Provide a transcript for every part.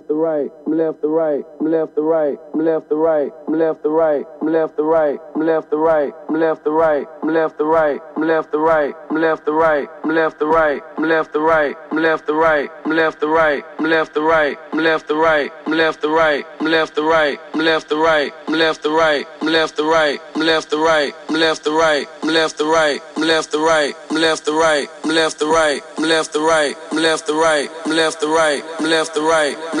left to right, I'm left to right, I'm left to right, I'm left to right, I'm left to right, I'm left to right, I'm left to right, I'm left to right, I'm left to right, I'm left to right, I'm left to right, I'm left to right, I'm left to right, I'm left to right, I'm left to right, I'm left to right, I'm left to right, I'm left to right, I'm left to right, I'm left to right, from left to right, from left to right, from left to right, from left to right, from left to right, from left to right, from left to right, from left to right, from left to right, from left to right, from left to right, from left to right, from left to right, from left to right.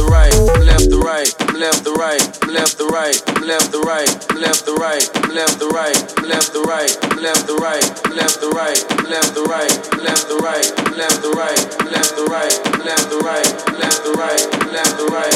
right, from left to right, from left to right, from left to right, from left to right, from left to right, from left to right, from left to right, from left to right, from left to right, from left to right, from left to right, from left to right, from left to right, from left to right.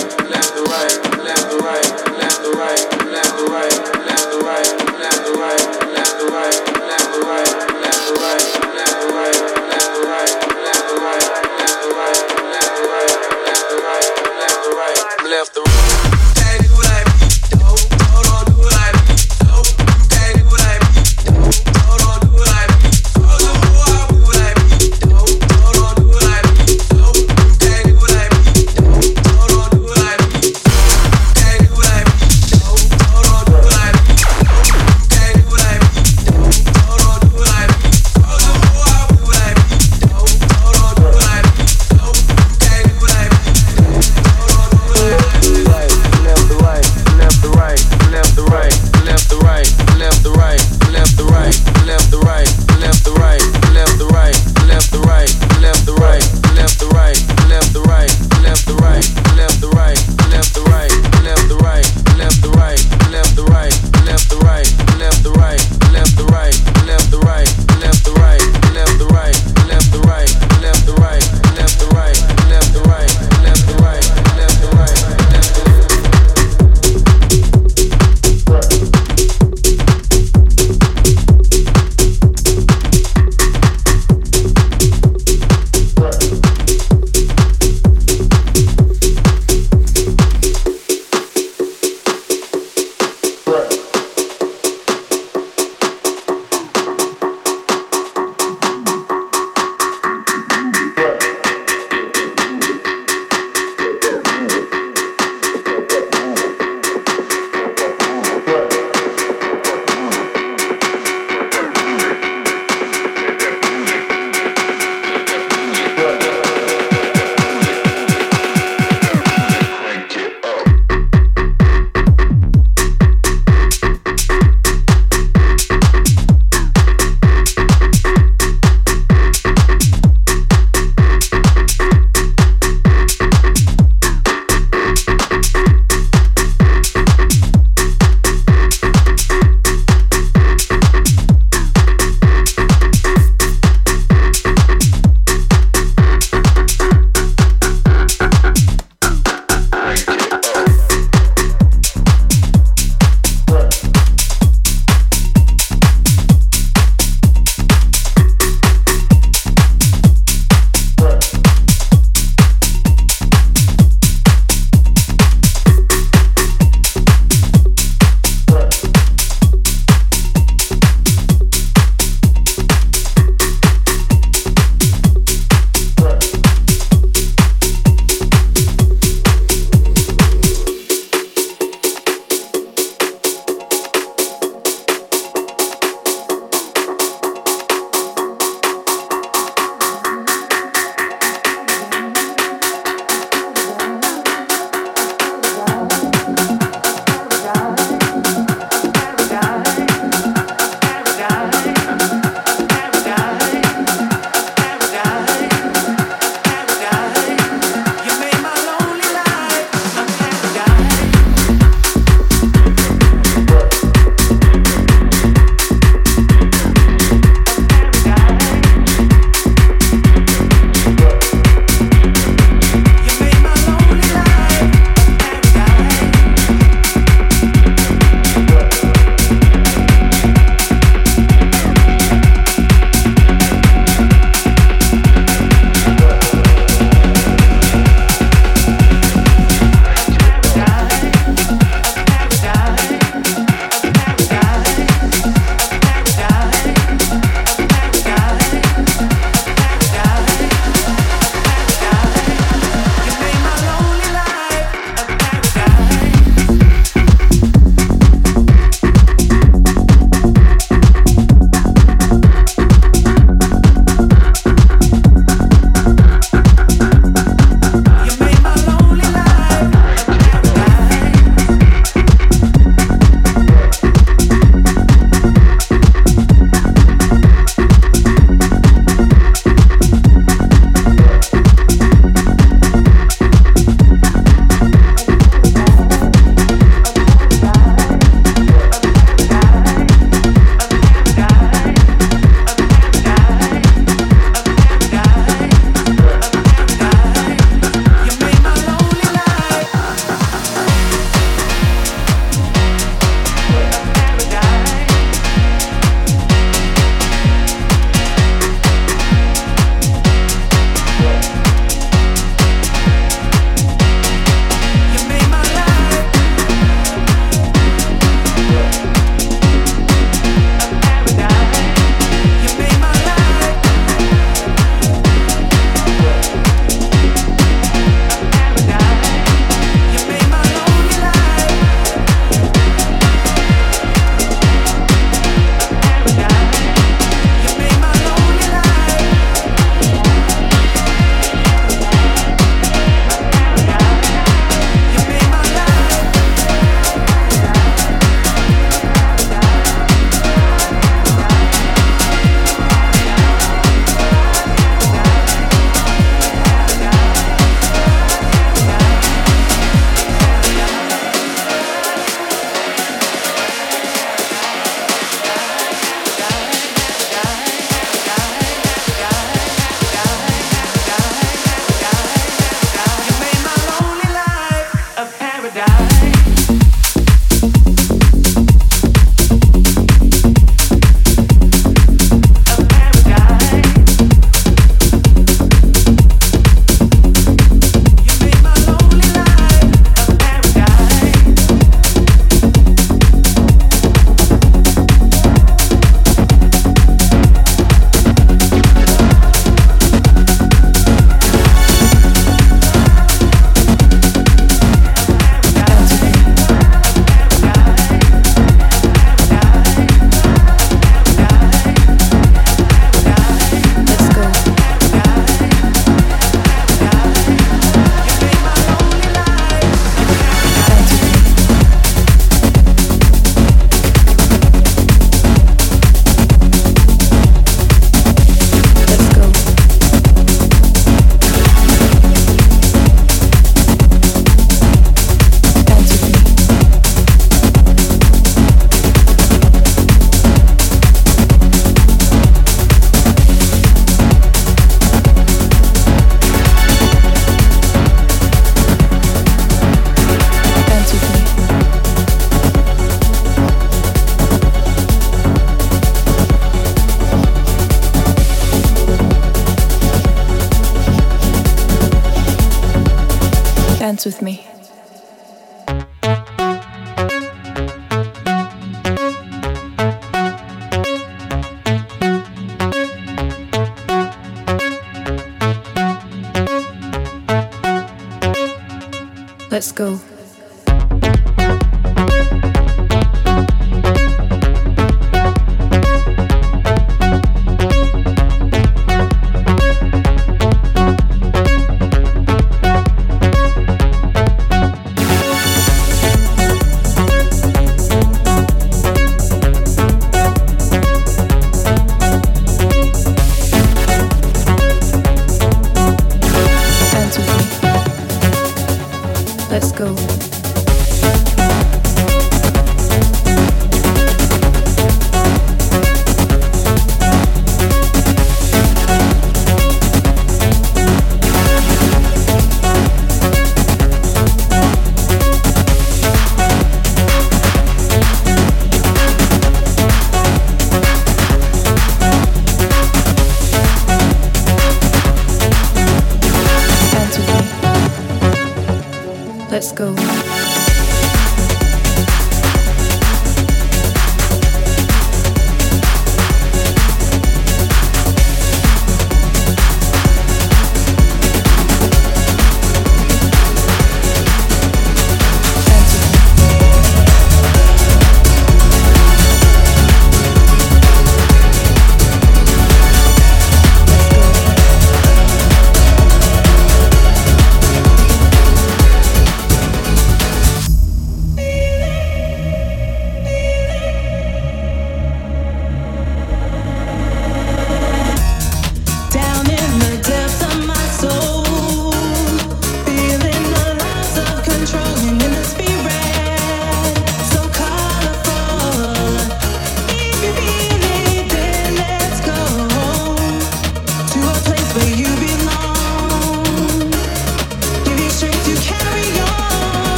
Let's go.